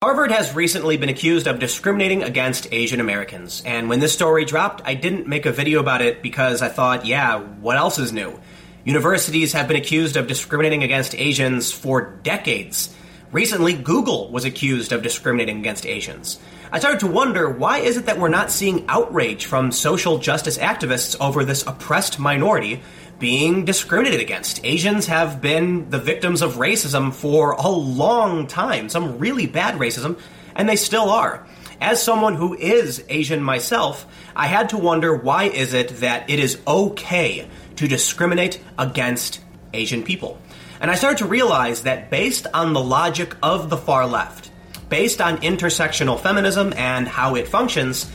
Harvard has recently been accused of discriminating against Asian Americans, and when this story dropped, I didn't make a video about it because I thought, yeah, what else is new? Universities have been accused of discriminating against Asians for decades. Recently, Google was accused of discriminating against Asians. I started to wonder why is it that we're not seeing outrage from social justice activists over this oppressed minority being discriminated against. Asians have been the victims of racism for a long time, some really bad racism, and they still are. As someone who is Asian myself, I had to wonder why is it that it is okay to discriminate against Asian people. And I started to realize that based on the logic of the far left, based on intersectional feminism and how it functions,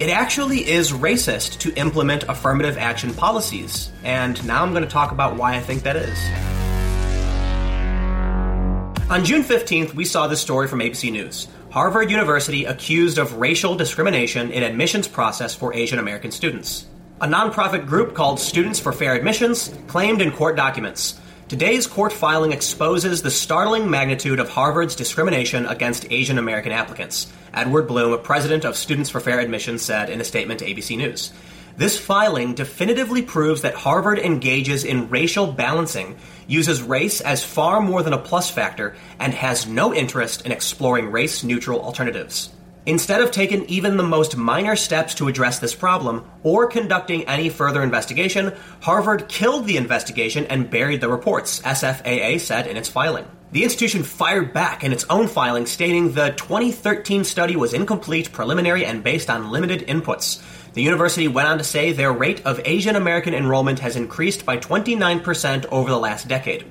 it actually is racist to implement affirmative action policies. And now I'm going to talk about why I think that is. On June 15th, we saw this story from ABC News. Harvard University accused of racial discrimination in admissions process for Asian American students. A nonprofit group called Students for Fair Admissions claimed in court documents Today's court filing exposes the startling magnitude of Harvard's discrimination against Asian American applicants. Edward Blum, president of Students for Fair Admission, said in a statement to ABC News. This filing definitively proves that Harvard engages in racial balancing, uses race as far more than a plus factor, and has no interest in exploring race neutral alternatives. Instead of taking even the most minor steps to address this problem or conducting any further investigation, Harvard killed the investigation and buried the reports, SFAA said in its filing. The institution fired back in its own filing, stating the 2013 study was incomplete, preliminary, and based on limited inputs. The university went on to say their rate of Asian American enrollment has increased by 29% over the last decade.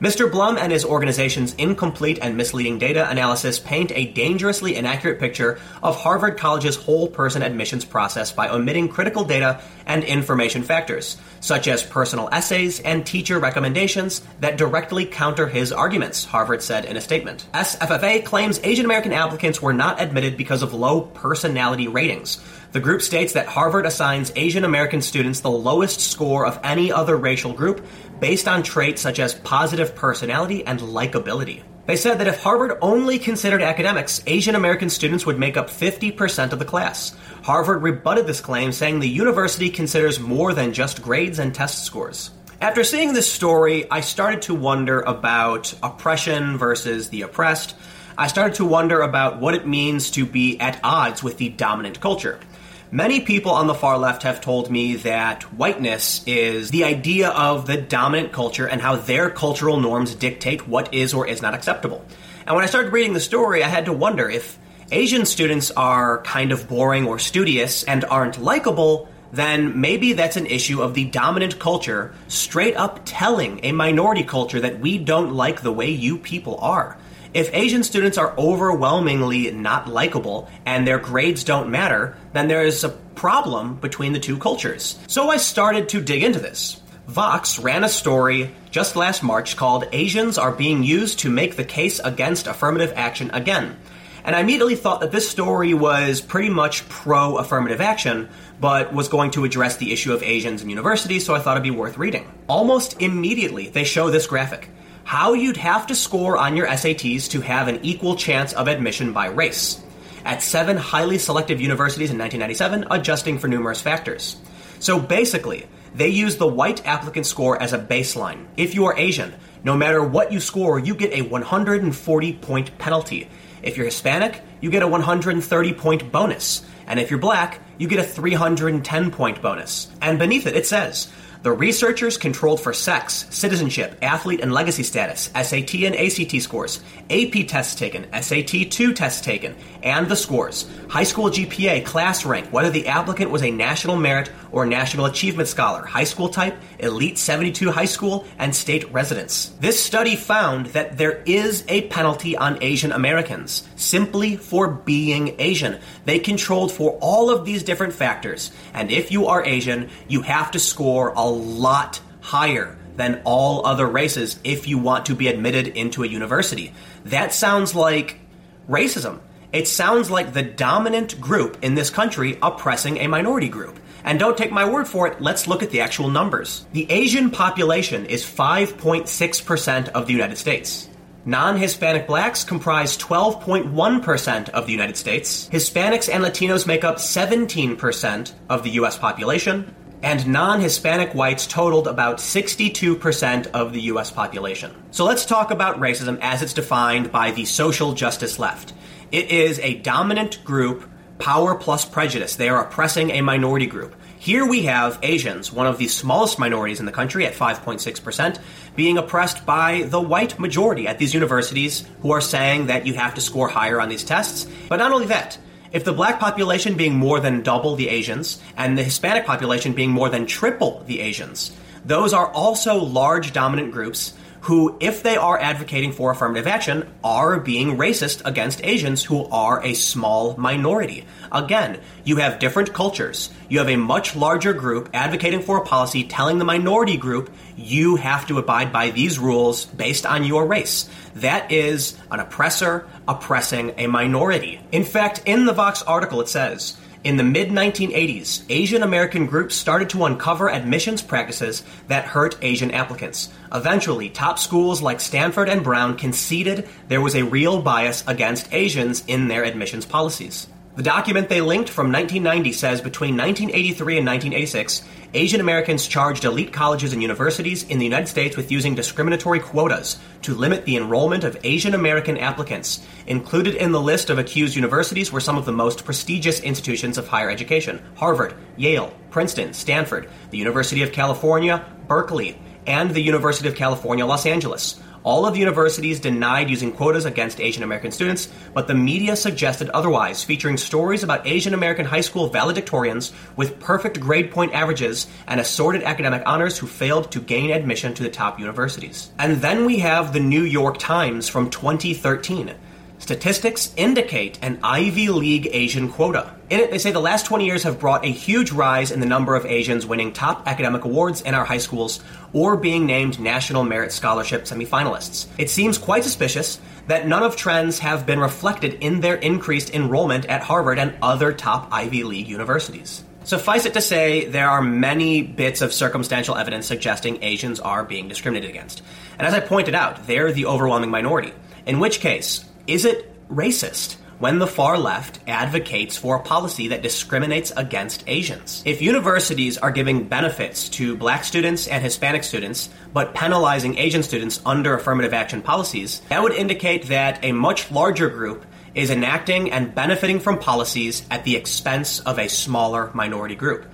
Mr. Blum and his organization's incomplete and misleading data analysis paint a dangerously inaccurate picture of Harvard College's whole person admissions process by omitting critical data and information factors, such as personal essays and teacher recommendations that directly counter his arguments, Harvard said in a statement. SFFA claims Asian American applicants were not admitted because of low personality ratings. The group states that Harvard assigns Asian American students the lowest score of any other racial group based on traits such as positive personality and likability. They said that if Harvard only considered academics, Asian American students would make up 50% of the class. Harvard rebutted this claim, saying the university considers more than just grades and test scores. After seeing this story, I started to wonder about oppression versus the oppressed. I started to wonder about what it means to be at odds with the dominant culture. Many people on the far left have told me that whiteness is the idea of the dominant culture and how their cultural norms dictate what is or is not acceptable. And when I started reading the story, I had to wonder if Asian students are kind of boring or studious and aren't likable, then maybe that's an issue of the dominant culture straight up telling a minority culture that we don't like the way you people are. If Asian students are overwhelmingly not likable and their grades don't matter, then there is a problem between the two cultures. So I started to dig into this. Vox ran a story just last March called Asians Are Being Used to Make the Case Against Affirmative Action Again. And I immediately thought that this story was pretty much pro affirmative action, but was going to address the issue of Asians in universities, so I thought it'd be worth reading. Almost immediately, they show this graphic how you'd have to score on your SATs to have an equal chance of admission by race. At seven highly selective universities in 1997, adjusting for numerous factors. So basically, they use the white applicant score as a baseline. If you are Asian, no matter what you score, you get a 140 point penalty. If you're Hispanic, you get a 130 point bonus. And if you're black, you get a 310 point bonus. And beneath it, it says, the researchers controlled for sex, citizenship, athlete and legacy status, SAT and ACT scores, AP tests taken, SAT 2 tests taken, and the scores, high school GPA, class rank, whether the applicant was a national merit or national achievement scholar, high school type, elite 72 high school, and state residence. This study found that there is a penalty on Asian Americans simply for being Asian. They controlled for all of these different factors, and if you are Asian, you have to score a lot higher than all other races if you want to be admitted into a university. That sounds like racism. It sounds like the dominant group in this country oppressing a minority group. And don't take my word for it, let's look at the actual numbers. The Asian population is 5.6% of the United States. Non Hispanic blacks comprise 12.1% of the United States. Hispanics and Latinos make up 17% of the U.S. population. And non Hispanic whites totaled about 62% of the U.S. population. So let's talk about racism as it's defined by the social justice left. It is a dominant group, power plus prejudice. They are oppressing a minority group. Here we have Asians, one of the smallest minorities in the country at 5.6%, being oppressed by the white majority at these universities who are saying that you have to score higher on these tests. But not only that, if the black population being more than double the Asians and the Hispanic population being more than triple the Asians, those are also large dominant groups who, if they are advocating for affirmative action, are being racist against Asians who are a small minority. Again, you have different cultures. You have a much larger group advocating for a policy telling the minority group you have to abide by these rules based on your race. That is an oppressor oppressing a minority. In fact, in the Vox article, it says, in the mid 1980s, Asian American groups started to uncover admissions practices that hurt Asian applicants. Eventually, top schools like Stanford and Brown conceded there was a real bias against Asians in their admissions policies. The document they linked from 1990 says between 1983 and 1986, Asian Americans charged elite colleges and universities in the United States with using discriminatory quotas to limit the enrollment of Asian American applicants. Included in the list of accused universities were some of the most prestigious institutions of higher education Harvard, Yale, Princeton, Stanford, the University of California, Berkeley, and the University of California, Los Angeles. All of the universities denied using quotas against Asian American students, but the media suggested otherwise, featuring stories about Asian American high school valedictorians with perfect grade point averages and assorted academic honors who failed to gain admission to the top universities. And then we have the New York Times from 2013. Statistics indicate an Ivy League Asian quota. In it, they say the last 20 years have brought a huge rise in the number of Asians winning top academic awards in our high schools or being named National Merit Scholarship semifinalists. It seems quite suspicious that none of trends have been reflected in their increased enrollment at Harvard and other top Ivy League universities. Suffice it to say, there are many bits of circumstantial evidence suggesting Asians are being discriminated against. And as I pointed out, they're the overwhelming minority. In which case, is it racist when the far left advocates for a policy that discriminates against Asians? If universities are giving benefits to black students and Hispanic students, but penalizing Asian students under affirmative action policies, that would indicate that a much larger group is enacting and benefiting from policies at the expense of a smaller minority group.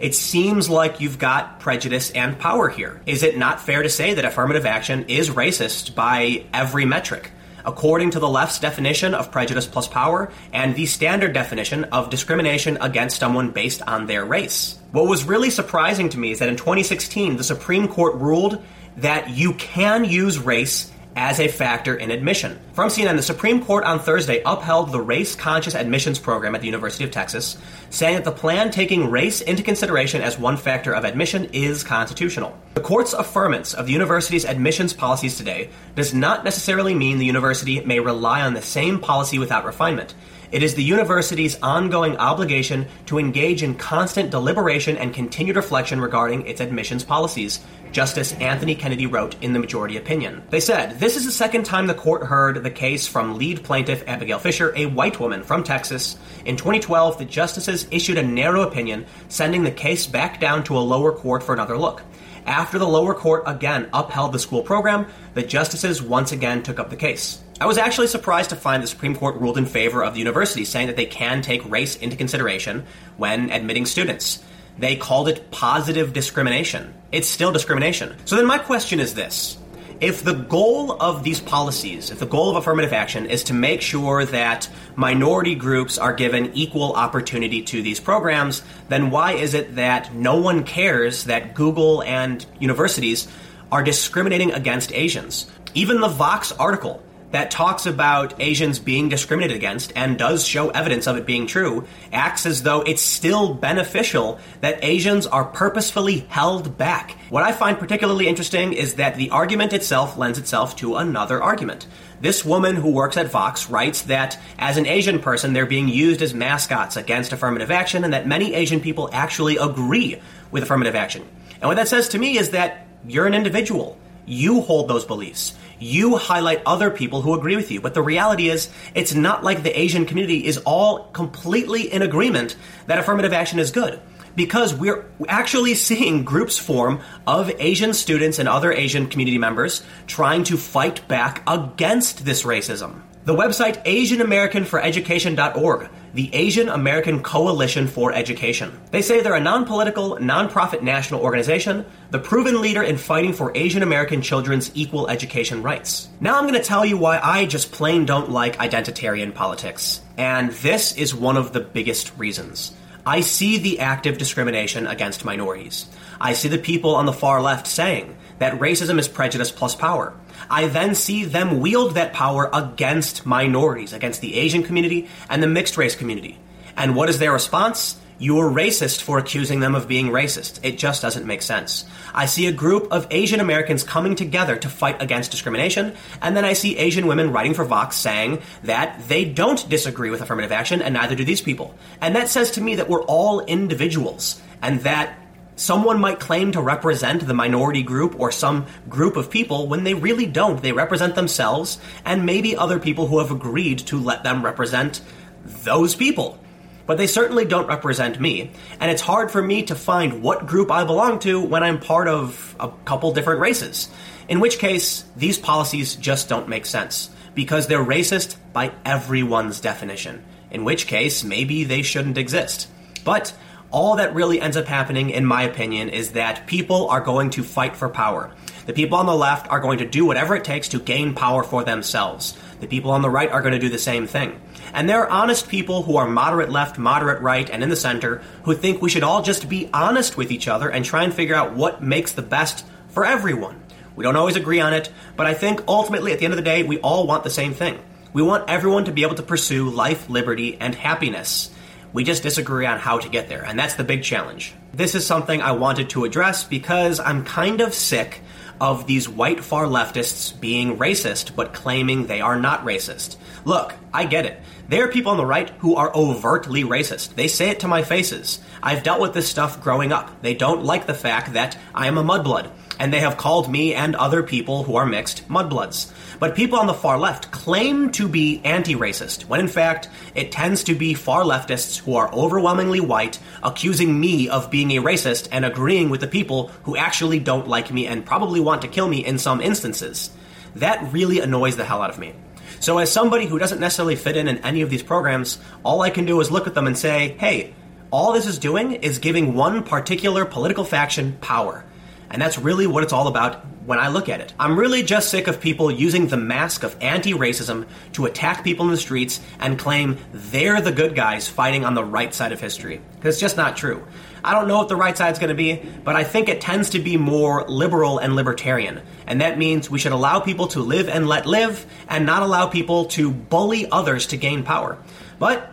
It seems like you've got prejudice and power here. Is it not fair to say that affirmative action is racist by every metric? According to the left's definition of prejudice plus power and the standard definition of discrimination against someone based on their race. What was really surprising to me is that in 2016, the Supreme Court ruled that you can use race as a factor in admission. From CNN, the Supreme Court on Thursday upheld the race conscious admissions program at the University of Texas, saying that the plan taking race into consideration as one factor of admission is constitutional. The court's affirmance of the university's admissions policies today does not necessarily mean the university may rely on the same policy without refinement. It is the university's ongoing obligation to engage in constant deliberation and continued reflection regarding its admissions policies, Justice Anthony Kennedy wrote in the majority opinion. They said, This is the second time the court heard the case from lead plaintiff Abigail Fisher, a white woman from Texas. In 2012, the justices issued a narrow opinion, sending the case back down to a lower court for another look. After the lower court again upheld the school program, the justices once again took up the case. I was actually surprised to find the Supreme Court ruled in favor of the university, saying that they can take race into consideration when admitting students. They called it positive discrimination. It's still discrimination. So then my question is this. If the goal of these policies, if the goal of affirmative action is to make sure that minority groups are given equal opportunity to these programs, then why is it that no one cares that Google and universities are discriminating against Asians? Even the Vox article that talks about Asians being discriminated against and does show evidence of it being true acts as though it's still beneficial that Asians are purposefully held back. What I find particularly interesting is that the argument itself lends itself to another argument. This woman who works at Vox writes that as an Asian person, they're being used as mascots against affirmative action and that many Asian people actually agree with affirmative action. And what that says to me is that you're an individual You hold those beliefs. You highlight other people who agree with you. But the reality is, it's not like the Asian community is all completely in agreement that affirmative action is good because we're actually seeing groups form of Asian students and other Asian community members trying to fight back against this racism. The website AsianAmericanForEducation.org, the Asian American Coalition for Education. They say they're a non political, non-profit national organization, the proven leader in fighting for Asian American children's equal education rights. Now I'm going to tell you why I just plain don't like identitarian politics. And this is one of the biggest reasons. I see the active discrimination against minorities. I see the people on the far left saying that racism is prejudice plus power. I then see them wield that power against minorities, against the Asian community and the mixed race community. And what is their response? You're racist for accusing them of being racist. It just doesn't make sense. I see a group of Asian Americans coming together to fight against discrimination, and then I see Asian women writing for Vox saying that they don't disagree with affirmative action, and neither do these people. And that says to me that we're all individuals, and that someone might claim to represent the minority group or some group of people when they really don't. They represent themselves and maybe other people who have agreed to let them represent those people but they certainly don't represent me. And it's hard for me to find what group I belong to when I'm part of a couple different races. In which case, these policies just don't make sense because they're racist by everyone's definition. In which case, maybe they shouldn't exist. But all that really ends up happening, in my opinion, is that people are going to fight for power. The people on the left are going to do whatever it takes to gain power for themselves. The people on the right are going to do the same thing. And there are honest people who are moderate left, moderate right, and in the center who think we should all just be honest with each other and try and figure out what makes the best for everyone. We don't always agree on it, but I think ultimately at the end of the day, we all want the same thing. We want everyone to be able to pursue life, liberty, and happiness. We just disagree on how to get there, and that's the big challenge. This is something I wanted to address because I'm kind of sick of these white far leftists being racist but claiming they are not racist. Look, I get it. There are people on the right who are overtly racist. They say it to my faces. I've dealt with this stuff growing up. They don't like the fact that I am a mudblood, and they have called me and other people who are mixed mudbloods. But people on the far left claim to be anti racist, when in fact, it tends to be far leftists who are overwhelmingly white accusing me of being a racist and agreeing with the people who actually don't like me and probably want to kill me in some instances. That really annoys the hell out of me. So, as somebody who doesn't necessarily fit in in any of these programs, all I can do is look at them and say, hey, all this is doing is giving one particular political faction power. And that's really what it's all about when I look at it. I'm really just sick of people using the mask of anti racism to attack people in the streets and claim they're the good guys fighting on the right side of history. Because it's just not true. I don't know what the right side's going to be, but I think it tends to be more liberal and libertarian. And that means we should allow people to live and let live and not allow people to bully others to gain power. But,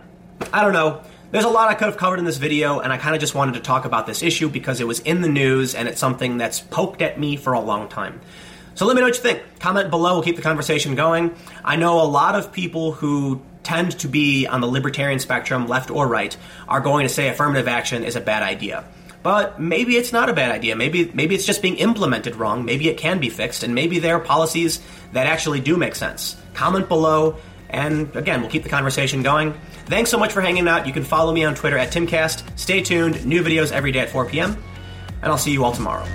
I don't know. There's a lot I could have covered in this video, and I kind of just wanted to talk about this issue because it was in the news and it's something that's poked at me for a long time. So let me know what you think. Comment below, we'll keep the conversation going. I know a lot of people who tend to be on the libertarian spectrum, left or right, are going to say affirmative action is a bad idea. But maybe it's not a bad idea. Maybe maybe it's just being implemented wrong. Maybe it can be fixed, and maybe there are policies that actually do make sense. Comment below, and again, we'll keep the conversation going. Thanks so much for hanging out. You can follow me on Twitter at Timcast. Stay tuned, new videos every day at 4 p.m., and I'll see you all tomorrow.